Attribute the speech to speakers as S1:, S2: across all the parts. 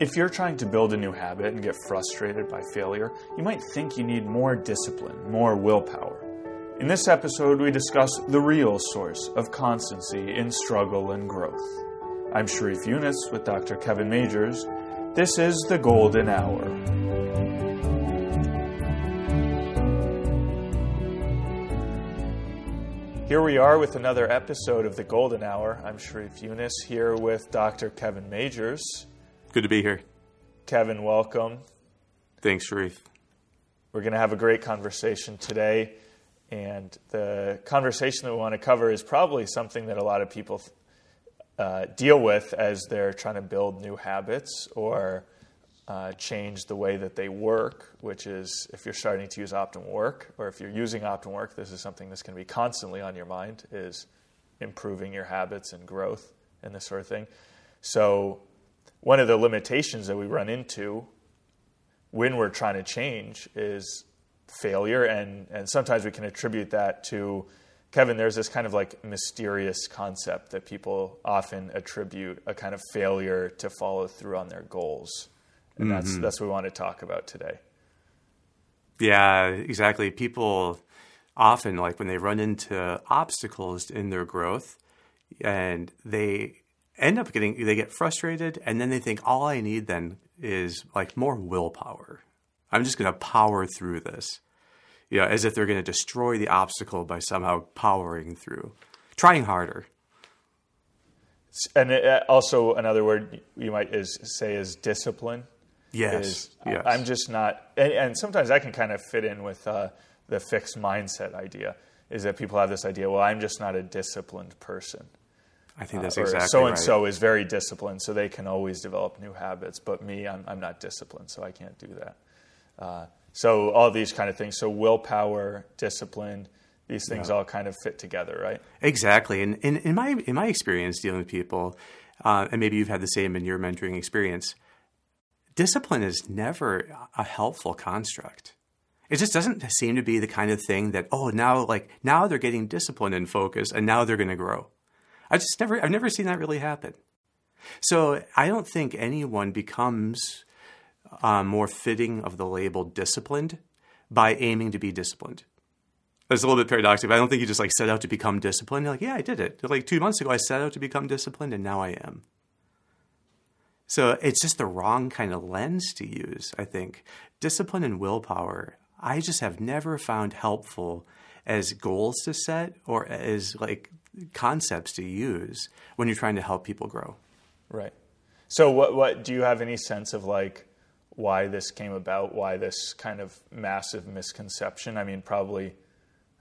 S1: If you're trying to build a new habit and get frustrated by failure, you might think you need more discipline, more willpower. In this episode, we discuss the real source of constancy in struggle and growth. I'm Sharif Younis with Dr. Kevin Majeres. This is the Golden Hour. Here we are with another episode of the Golden Hour. I'm Sharif Younis here with Dr. Kevin Majeres.
S2: Good to be here.
S1: Kevin, welcome.
S2: Thanks, Sharif.
S1: We're going to have a great conversation today. And the conversation that we want to cover is probably something that a lot of people uh, deal with as they're trying to build new habits or uh, change the way that they work, which is if you're starting to use Optimum Work or if you're using Optimum Work, this is something that's going to be constantly on your mind is improving your habits and growth and this sort of thing. So one of the limitations that we run into when we're trying to change is failure. And and sometimes we can attribute that to Kevin there's this kind of like mysterious concept that people often attribute a kind of failure to follow through on their goals. And mm-hmm. that's that's what we want to talk about today.
S2: Yeah exactly. People often like when they run into obstacles in their growth and they end up getting they get frustrated and then they think all I need then is like more willpower. I'm just going to power through this. You know, as if they're going to destroy the obstacle by somehow powering through, trying harder.
S1: And uh, also another word you might is say is discipline.
S2: Yes. Is, yes.
S1: I'm just not, and, and, sometimes that can kind of fit in with uh, the fixed mindset idea. Is that people have this idea? Well, I'm just not a disciplined person.
S2: I think that's uh, exactly
S1: so and so is very disciplined, so they can always develop new habits. But me, I'm, I'm not disciplined, so I can't do that. Uh, so all these kind of things. So willpower, discipline, these things yeah. all kind of fit together, right?
S2: Exactly. And in, in my in my experience dealing with people, uh, and maybe you've had the same in your mentoring experience, discipline is never a helpful construct. It just doesn't seem to be the kind of thing that oh now like now they're getting disciplined and focused and now they're going to grow. I just never, I've never seen that really happen. So I don't think anyone becomes uh, more fitting of the label disciplined by aiming to be disciplined. That's a little bit paradoxical. I don't think you just like set out to become disciplined. You're like, yeah, I did it. Like two months ago, I set out to become disciplined, and now I am. So it's just the wrong kind of lens to use, I think. Discipline and willpower, I just have never found helpful as goals to set or as like concepts to use when you're trying to help people grow.
S1: Right. So what what do you have any sense of like why this came about, why this kind of massive misconception? I mean, probably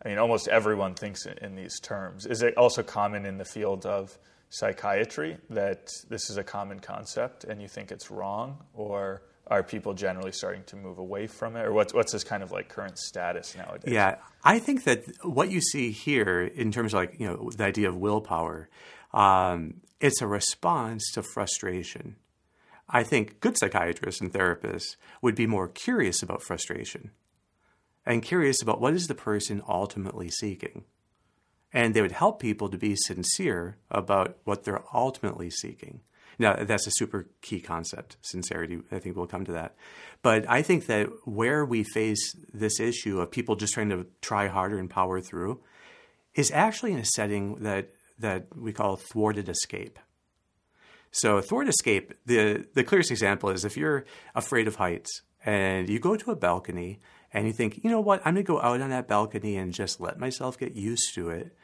S1: I mean almost everyone thinks in these terms. Is it also common in the field of psychiatry that this is a common concept and you think it's wrong or are people generally starting to move away from it, or what's what's this kind of like current status nowadays?
S2: Yeah, I think that what you see here in terms of like you know the idea of willpower, um, it's a response to frustration. I think good psychiatrists and therapists would be more curious about frustration and curious about what is the person ultimately seeking. And they would help people to be sincere about what they're ultimately seeking. Now, that's a super key concept, sincerity. I think we'll come to that. But I think that where we face this issue of people just trying to try harder and power through is actually in a setting that, that we call thwarted escape. So, thwarted escape, the, the clearest example is if you're afraid of heights and you go to a balcony and you think, you know what, I'm going to go out on that balcony and just let myself get used to it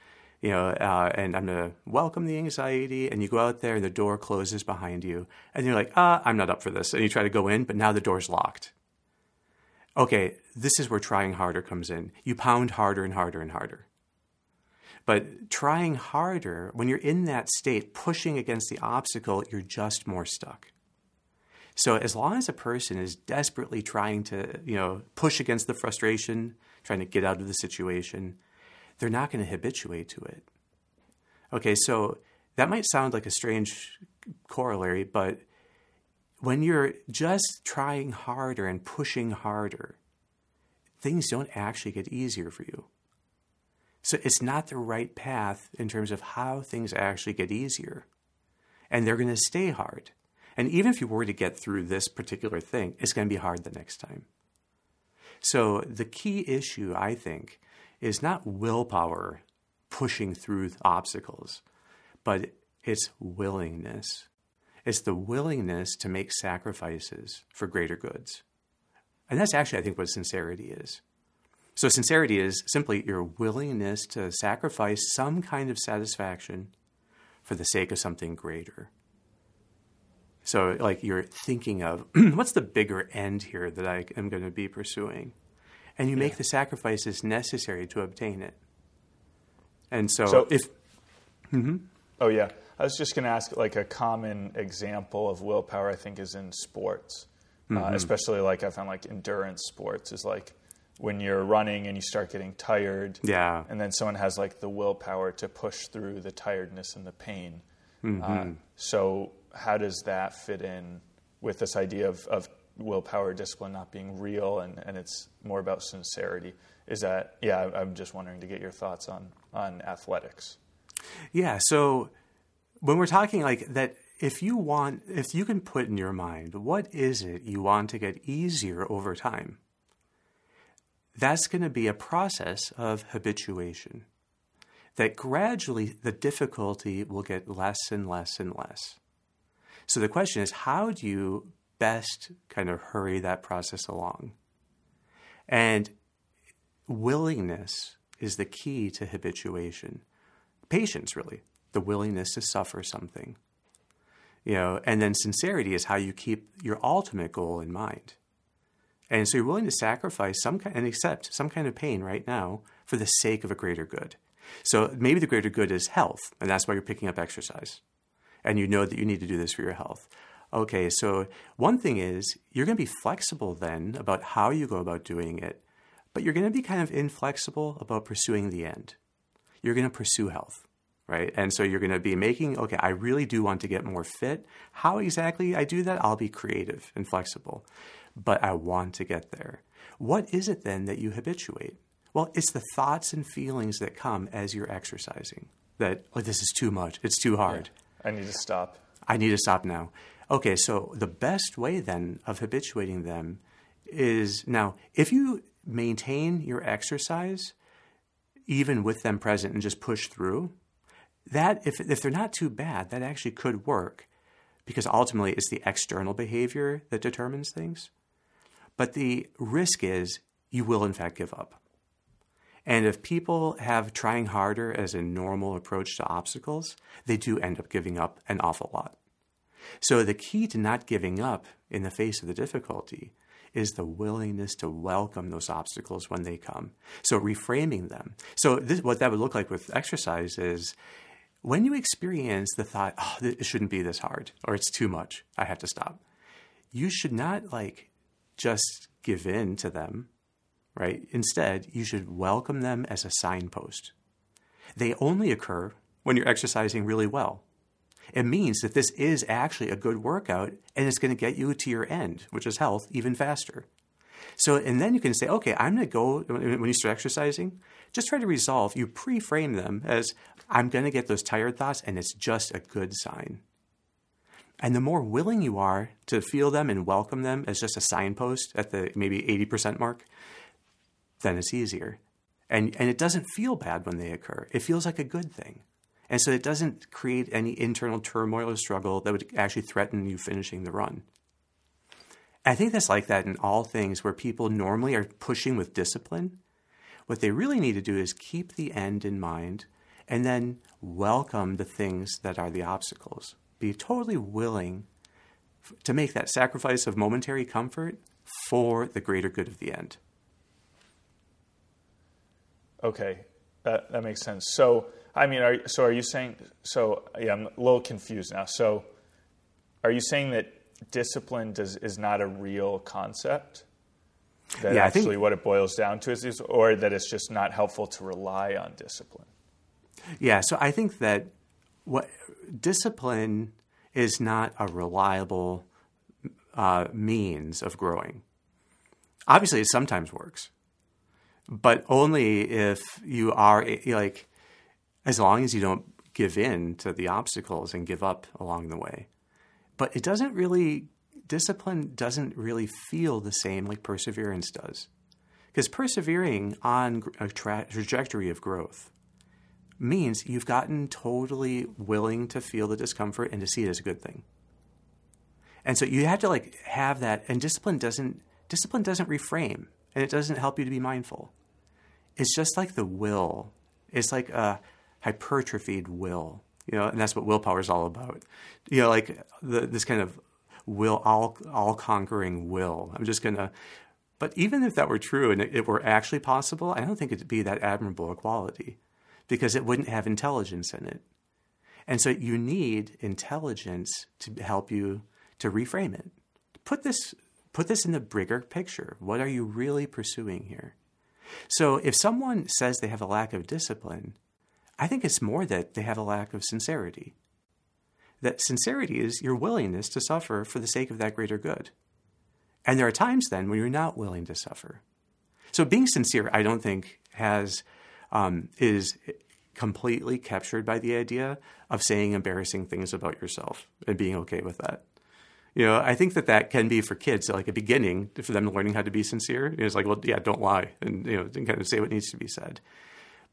S2: you know, uh, and I'm going to welcome the anxiety. And you go out there and the door closes behind you. And you're like, ah, I'm not up for this. And you try to go in, but now the door's locked. Okay, this is where trying harder comes in. You pound harder and harder and harder. But trying harder, when you're in that state, pushing against the obstacle, you're just more stuck. So as long as a person is desperately trying to, you know, push against the frustration, trying to get out of the situation, they're not going to habituate to it. Okay, so that might sound like a strange corollary, but when you're just trying harder and pushing harder, things don't actually get easier for you. So it's not the right path in terms of how things actually get easier. And they're going to stay hard. And even if you were to get through this particular thing, it's going to be hard the next time. So the key issue, I think, is not willpower pushing through obstacles, but it's willingness. It's the willingness to make sacrifices for greater goods. And that's actually, I think, what sincerity is. So, sincerity is simply your willingness to sacrifice some kind of satisfaction for the sake of something greater. So, like you're thinking of what's the bigger end here that I am going to be pursuing? And you yeah. make the sacrifices necessary to obtain it. And so, so if.
S1: Mm-hmm. Oh, yeah. I was just going to ask like a common example of willpower, I think, is in sports, uh, mm-hmm. uh, especially like I found like endurance sports is like when you're running and you start getting tired.
S2: Yeah.
S1: And then someone has like the willpower to push through the tiredness and the pain. Mm-hmm. Uh, so, how does that fit in with this idea of, of willpower discipline not being real and, and it's more about sincerity? Is that, yeah, I'm just wondering to get your thoughts on, on athletics.
S2: Yeah. So, when we're talking like that, if you want, if you can put in your mind, what is it you want to get easier over time? That's going to be a process of habituation. That gradually the difficulty will get less and less and less. So the question is, how do you best kind of hurry that process along? And willingness is the key to habituation. Patience, really the willingness to suffer something. You know, and then sincerity is how you keep your ultimate goal in mind. And so you're willing to sacrifice some kind and accept some kind of pain right now for the sake of a greater good. So maybe the greater good is health, and that's why you're picking up exercise. And you know that you need to do this for your health. Okay, so one thing is you're going to be flexible then about how you go about doing it, but you're going to be kind of inflexible about pursuing the end. You're going to pursue health right? And so you're going to be making, okay, I really do want to get more fit. How exactly I do that? I'll be creative and flexible, but I want to get there. What is it then that you habituate? Well, it's the thoughts and feelings that come as you're exercising that, oh, this is too much, it's too hard.
S1: Yeah. I need to stop.
S2: I need to stop now. Okay, so the best way then of habituating them is now, if you maintain your exercise, even with them present and just push through, that if, if they're not too bad, that actually could work because ultimately it's the external behavior that determines things. But the risk is you will, in fact, give up. And if people have trying harder as a normal approach to obstacles, they do end up giving up an awful lot. So the key to not giving up in the face of the difficulty is the willingness to welcome those obstacles when they come. So reframing them. So this, what that would look like with exercise is when you experience the thought, oh, it shouldn't be this hard, or it's too much, I have to stop, you should not like just give in to them, right? Instead, you should welcome them as a signpost. They only occur when you're exercising really well. It means that this is actually a good workout and it's going to get you to your end, which is health, even faster. So, and then you can say, okay, I'm going to go, when you start exercising, just try to resolve, you pre frame them as, I'm going to get those tired thoughts, and it's just a good sign. And the more willing you are to feel them and welcome them as just a signpost at the maybe 80% mark, then it's easier. And, and it doesn't feel bad when they occur. It feels like a good thing. And so it doesn't create any internal turmoil or struggle that would actually threaten you finishing the run. I think that's like that in all things where people normally are pushing with discipline. What they really need to do is keep the end in mind and then welcome the things that are the obstacles. Be totally willing to make that sacrifice of momentary comfort for the greater good of the end.
S1: Okay, that, that makes sense. So, I mean, are, so are you saying, so yeah, I'm a little confused now. So, are you saying that discipline does, is not a real concept? That yeah, actually think, what it boils down to is, is, or that it's just not helpful to rely on discipline?
S2: Yeah, so I think that what discipline is not a reliable uh, means of growing. Obviously, it sometimes works, but only if you are like, as long as you don't give in to the obstacles and give up along the way. but it doesn't really, discipline doesn't really feel the same like perseverance does. Because persevering on a tra- trajectory of growth means you've gotten totally willing to feel the discomfort and to see it as a good thing. And so you have to like have that and discipline doesn't discipline doesn't reframe and it doesn't help you to be mindful. It's just like the will. It's like a hypertrophied will, you know, and that's what willpower is all about. You know, like the, this kind of will, all all conquering will. I'm just gonna. But even if that were true and it, it were actually possible, I don't think it'd be that admirable a quality, because it wouldn't have intelligence in it. And so you need intelligence to help you to reframe it. Put this put this in the bigger picture. What are you really pursuing here? So if someone says they have a lack of discipline, I think it's more that they have a lack of sincerity. That sincerity is your willingness to suffer for the sake of that greater good. And there are times then when you're not willing to suffer. So being sincere, I don't think has um, is completely captured by the idea of saying embarrassing things about yourself and being okay with that. You know, I think that that can be for kids like a beginning for them learning how to be sincere. It's like, well, yeah, don't lie, and you know, kind of say what needs to be said.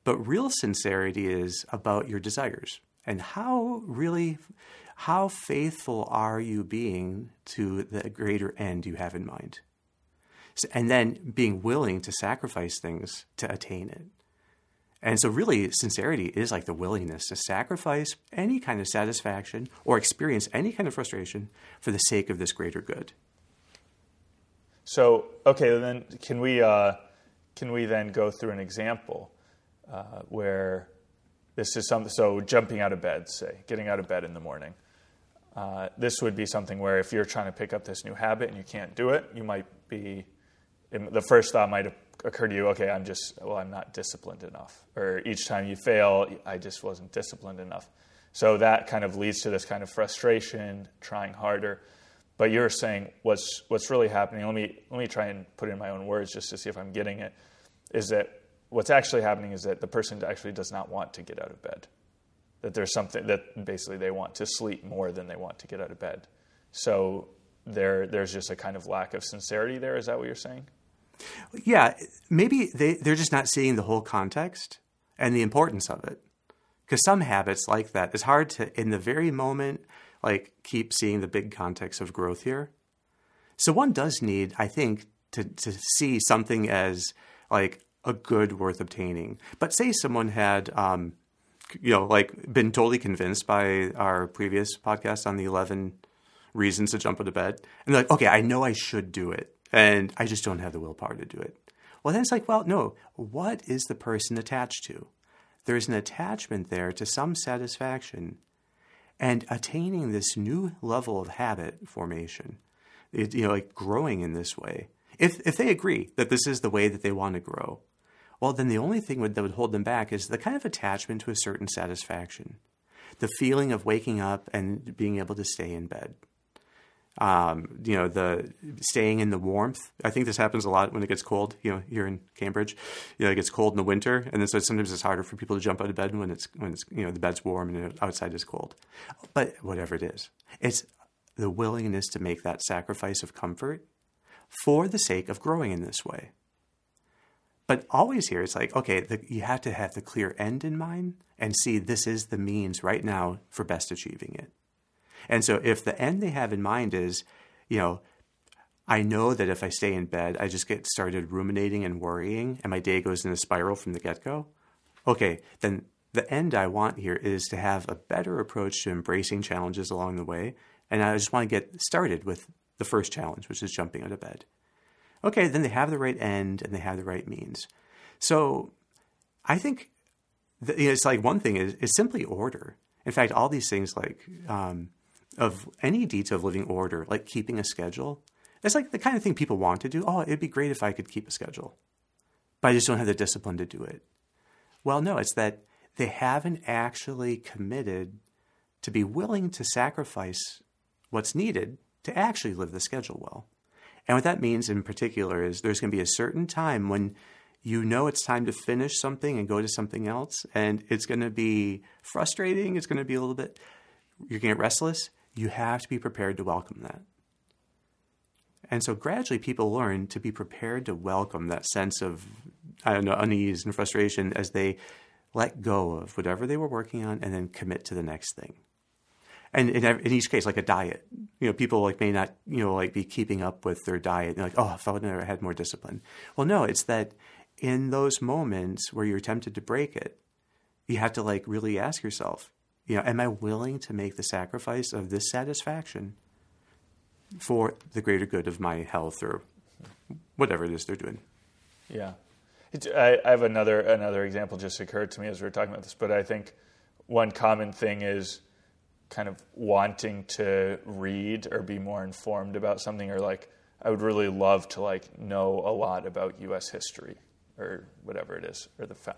S2: But real sincerity is about your desires and how really, how faithful are you being to the greater end you have in mind, and then being willing to sacrifice things to attain it. And so, really, sincerity is like the willingness to sacrifice any kind of satisfaction or experience any kind of frustration for the sake of this greater good.
S1: So, okay, then can we uh, can we then go through an example uh, where this is something? So, jumping out of bed, say, getting out of bed in the morning. Uh, this would be something where if you're trying to pick up this new habit and you can't do it, you might be the first thought might occur to you, okay, I'm just, well, I'm not disciplined enough. Or each time you fail, I just wasn't disciplined enough. So that kind of leads to this kind of frustration, trying harder. But you're saying what's, what's really happening, let me, let me try and put it in my own words just to see if I'm getting it, is that what's actually happening is that the person actually does not want to get out of bed. That there's something that basically they want to sleep more than they want to get out of bed. So there, there's just a kind of lack of sincerity there. Is that what you're saying?
S2: Yeah, maybe they, they're just not seeing the whole context and the importance of it. Because some habits like that, it's hard to, in the very moment, like keep seeing the big context of growth here. So one does need, I think, to, to see something as like a good worth obtaining. But say someone had, um, you know, like been totally convinced by our previous podcast on the 11 reasons to jump out of bed. And they're like, okay, I know I should do it and I just don't have the willpower to do it. Well, then it's like, well, no, what is the person attached to? There's an attachment there to some satisfaction and attaining this new level of habit formation, it, you know, like growing in this way. If, if they agree that this is the way that they want to grow, well, then the only thing that would hold them back is the kind of attachment to a certain satisfaction, the feeling of waking up and being able to stay in bed um, you know, the staying in the warmth. I think this happens a lot when it gets cold. You know, here in Cambridge, you know, it gets cold in the winter, and then so sometimes it's harder for people to jump out of bed when it's when it's you know the bed's warm and outside is cold. But whatever it is, it's the willingness to make that sacrifice of comfort for the sake of growing in this way. But always here, it's like okay, the, you have to have the clear end in mind and see this is the means right now for best achieving it. And so if the end they have in mind is, you know, I know that if I stay in bed, I just get started ruminating and worrying, and my day goes in a spiral from the get go. Okay, then the end I want here is to have a better approach to embracing challenges along the way. And I just want to get started with the first challenge, which is jumping out of bed. Okay, then they have the right end and they have the right means. So I think it's like one thing is, is simply order. In fact, all these things like um, of any detail of living order, like keeping a schedule, it's like the kind of thing people want to do. Oh, it'd be great if I could keep a schedule, but I just don't have the discipline to do it. Well, no, it's that they haven't actually committed to be willing to sacrifice what's needed to actually live the schedule well. And what that means in particular is there's going to be a certain time when you know it's time to finish something and go to something else. And it's going to be frustrating. It's going to be a little bit, you're going to get restless you have to be prepared to welcome that. And so gradually people learn to be prepared to welcome that sense of I don't know, unease and frustration as they let go of whatever they were working on and then commit to the next thing. And in, in each case, like a diet, you know, people like may not, you know, like be keeping up with their diet. Like, oh, if I would have had more discipline. Well, no, it's that in those moments where you're tempted to break it, you have to like really ask yourself, you know, am I willing to make the sacrifice of this satisfaction for the greater good of my health or whatever it is they're doing?
S1: Yeah. I, I have another another example just occurred to me as we were talking about this, but I think one common thing is kind of wanting to read or be more informed about something or like I would really love to like know a lot about US history or whatever it is or the fa-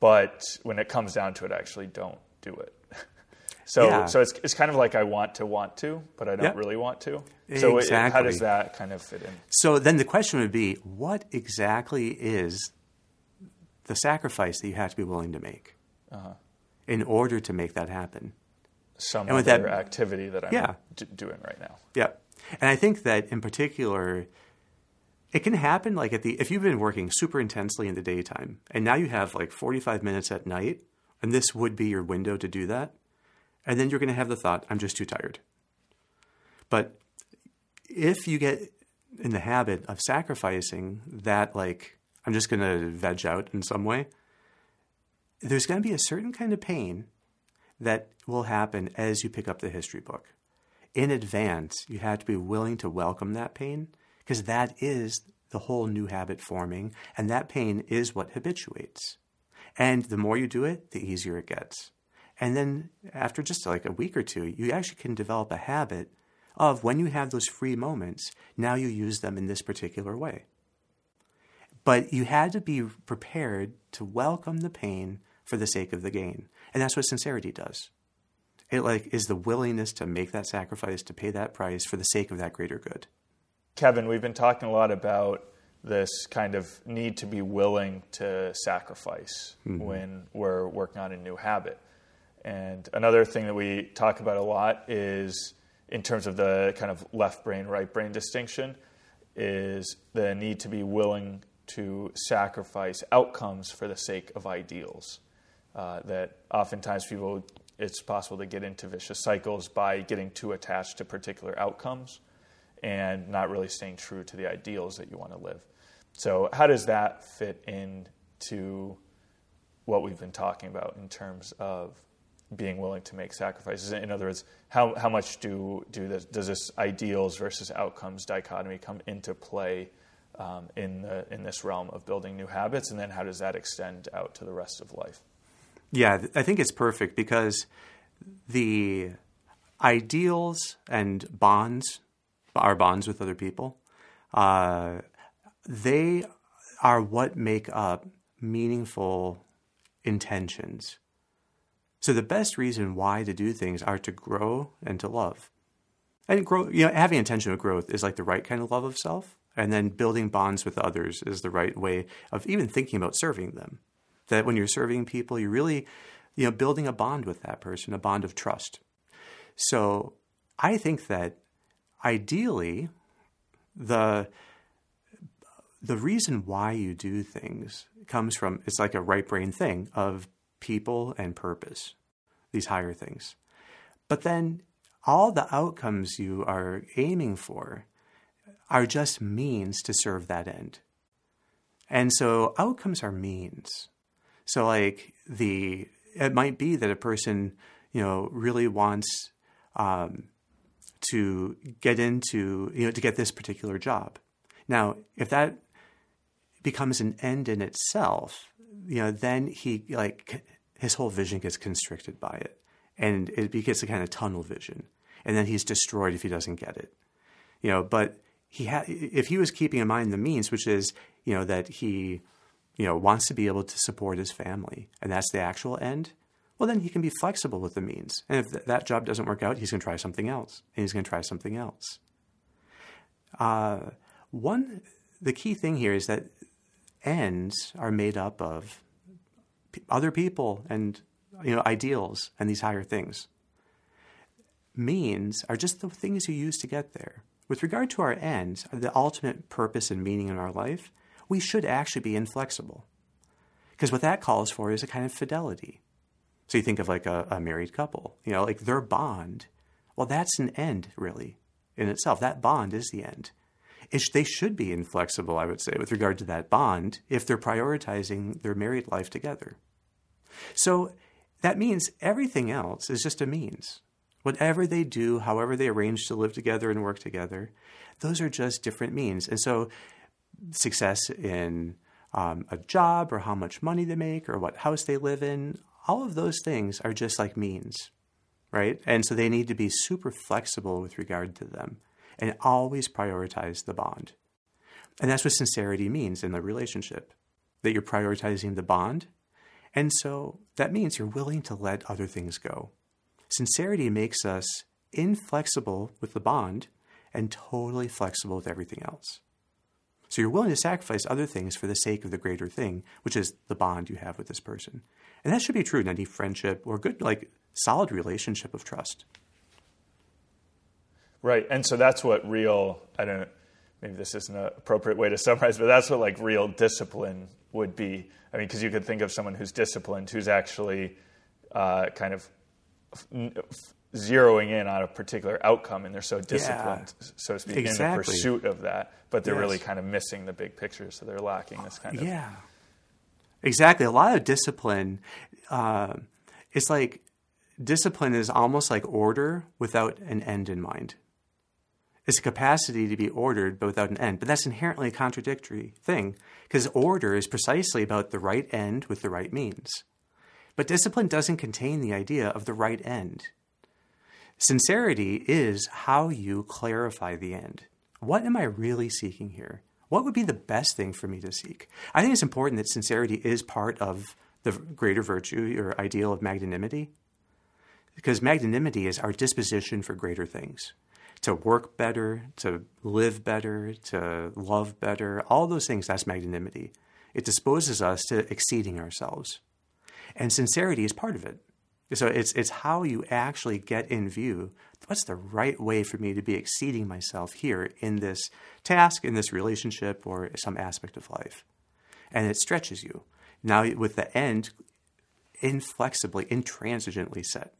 S1: but when it comes down to it I actually don't do it. so yeah. so it's it's kind of like I want to want to, but I don't yep. really want to. So exactly. it, how does that kind of fit in?
S2: So then the question would be what exactly is the sacrifice that you have to be willing to make uh-huh. in order to make that happen.
S1: Some and with other that, activity that I'm yeah. d- doing right now.
S2: Yeah, and I think that in particular, it can happen like at the if you've been working super intensely in the daytime and now you have like 45 minutes at night, and this would be your window to do that, and then you're going to have the thought, "I'm just too tired." But if you get in the habit of sacrificing that like I'm just going to veg out in some way. There's going to be a certain kind of pain that will happen as you pick up the history book. In advance, you have to be willing to welcome that pain because that is the whole new habit forming, and that pain is what habituates. And the more you do it, the easier it gets. And then after just like a week or two, you actually can develop a habit of when you have those free moments, now you use them in this particular way. But you had to be prepared to welcome the pain for the sake of the gain. And that's what sincerity does. It like is the willingness to make that sacrifice, to pay that price for the sake of that greater good.
S1: Kevin, we've been talking a lot about this kind of need to be willing to sacrifice mm-hmm. when we're working on a new habit. And another thing that we talk about a lot is in terms of the kind of left brain, right brain distinction, is the need to be willing to sacrifice outcomes for the sake of ideals. Uh, that oftentimes people, it's possible to get into vicious cycles by getting too attached to particular outcomes and not really staying true to the ideals that you want to live. So, how does that fit into what we've been talking about in terms of being willing to make sacrifices? In other words, how, how much do, do this, does this ideals versus outcomes dichotomy come into play um, in, the, in this realm of building new habits, and then how does that extend out to the rest of life?
S2: Yeah, I think it's perfect because the ideals and bonds, our bonds with other people, uh, they are what make up meaningful intentions. So the best reason why to do things are to grow and to love. And grow, you know, having intention of growth is like the right kind of love of self. And then building bonds with others is the right way of even thinking about serving them. That when you're serving people, you're really, you know, building a bond with that person, a bond of trust. So I think that ideally, the the reason why you do things comes from it's like a right brain thing of people and purpose, these higher things. But then all the outcomes you are aiming for are just means to serve that end. And so outcomes are means. So like the it might be that a person, you know, really wants um, to get into, you know, to get this particular job. Now, if that becomes an end in itself, you know, then he like his whole vision gets constricted by it, and it gets a kind of tunnel vision, and then he's destroyed if he doesn't get it. You know, but he ha- if he was keeping in mind the means, which is you know that he you know wants to be able to support his family, and that's the actual end. Well, then he can be flexible with the means, and if th- that job doesn't work out, he's going to try something else, and he's going to try something else. Uh, one, the key thing here is that ends are made up of p- other people and you know ideals and these higher things. means are just the things you use to get there. With regard to our ends, the ultimate purpose and meaning in our life, we should actually be inflexible. Because what that calls for is a kind of fidelity. So you think of like a, a married couple, you know, like their bond. Well, that's an end, really, in itself. That bond is the end. They should be inflexible, I would say, with regard to that bond if they're prioritizing their married life together. So that means everything else is just a means. Whatever they do, however they arrange to live together and work together, those are just different means. And so success in um, a job or how much money they make or what house they live in, all of those things are just like means, right? And so they need to be super flexible with regard to them and always prioritize the bond. And that's what sincerity means in the relationship that you're prioritizing the bond. And so that means you're willing to let other things go. Sincerity makes us inflexible with the bond and totally flexible with everything else. So you're willing to sacrifice other things for the sake of the greater thing, which is the bond you have with this person. And that should be true in any friendship or good, like solid relationship of trust.
S1: Right. And so that's what real, I don't maybe this isn't an appropriate way to summarize, but that's what like real discipline would be. I mean, because you could think of someone who's disciplined, who's actually uh, kind of zeroing in on a particular outcome and they're so disciplined, yeah, so to speak, exactly. in the pursuit of that, but they're yes. really kind of missing the big picture, so they're lacking this kind of.
S2: Yeah, exactly. A lot of discipline. Uh, it's like discipline is almost like order without an end in mind. It's a capacity to be ordered but without an end. But that's inherently a contradictory thing because order is precisely about the right end with the right means. But discipline doesn't contain the idea of the right end. Sincerity is how you clarify the end. What am I really seeking here? What would be the best thing for me to seek? I think it's important that sincerity is part of the greater virtue or ideal of magnanimity. Because magnanimity is our disposition for greater things to work better, to live better, to love better, all those things, that's magnanimity. It disposes us to exceeding ourselves. And sincerity is part of it. So it's, it's how you actually get in view what's the right way for me to be exceeding myself here in this task, in this relationship, or some aspect of life. And it stretches you. Now, with the end inflexibly, intransigently set,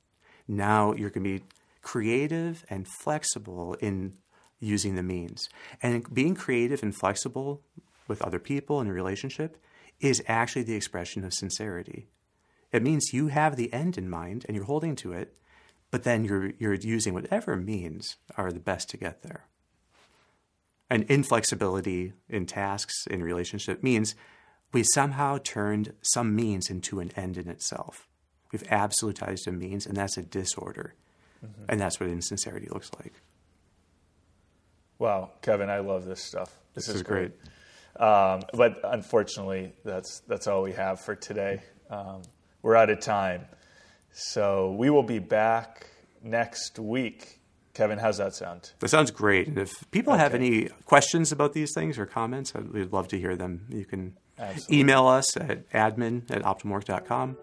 S2: now you're going to be creative and flexible in using the means. And being creative and flexible with other people in a relationship is actually the expression of sincerity. It means you have the end in mind and you're holding to it, but then you're, you're using whatever means are the best to get there. And inflexibility in tasks, in relationship, means we somehow turned some means into an end in itself. We've absolutized a means, and that's a disorder. Mm-hmm. And that's what insincerity looks like.
S1: Wow, Kevin, I love this stuff.
S2: This, this is, great.
S1: great. Um, but unfortunately, that's that's all we have for today. Um, we're out of time. So we will be back next week. Kevin, how's that sound?
S2: That sounds great. And if people okay. have any questions about these things or comments, we'd love to hear them. You can Absolutely. email us at admin at optimumwork.com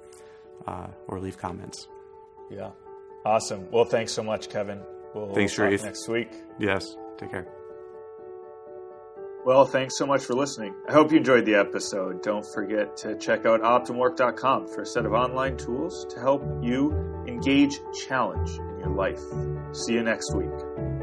S2: uh, or leave comments.
S1: Yeah. Awesome. Well, thanks so much, Kevin. We'll
S2: thanks, Sharif.
S1: next week.
S2: Yes. Take care.
S1: Well, thanks so much for listening. I hope you enjoyed the episode. Don't forget to check out OptimumWork.com for a set of online tools to help you engage challenge in your life. See you next week.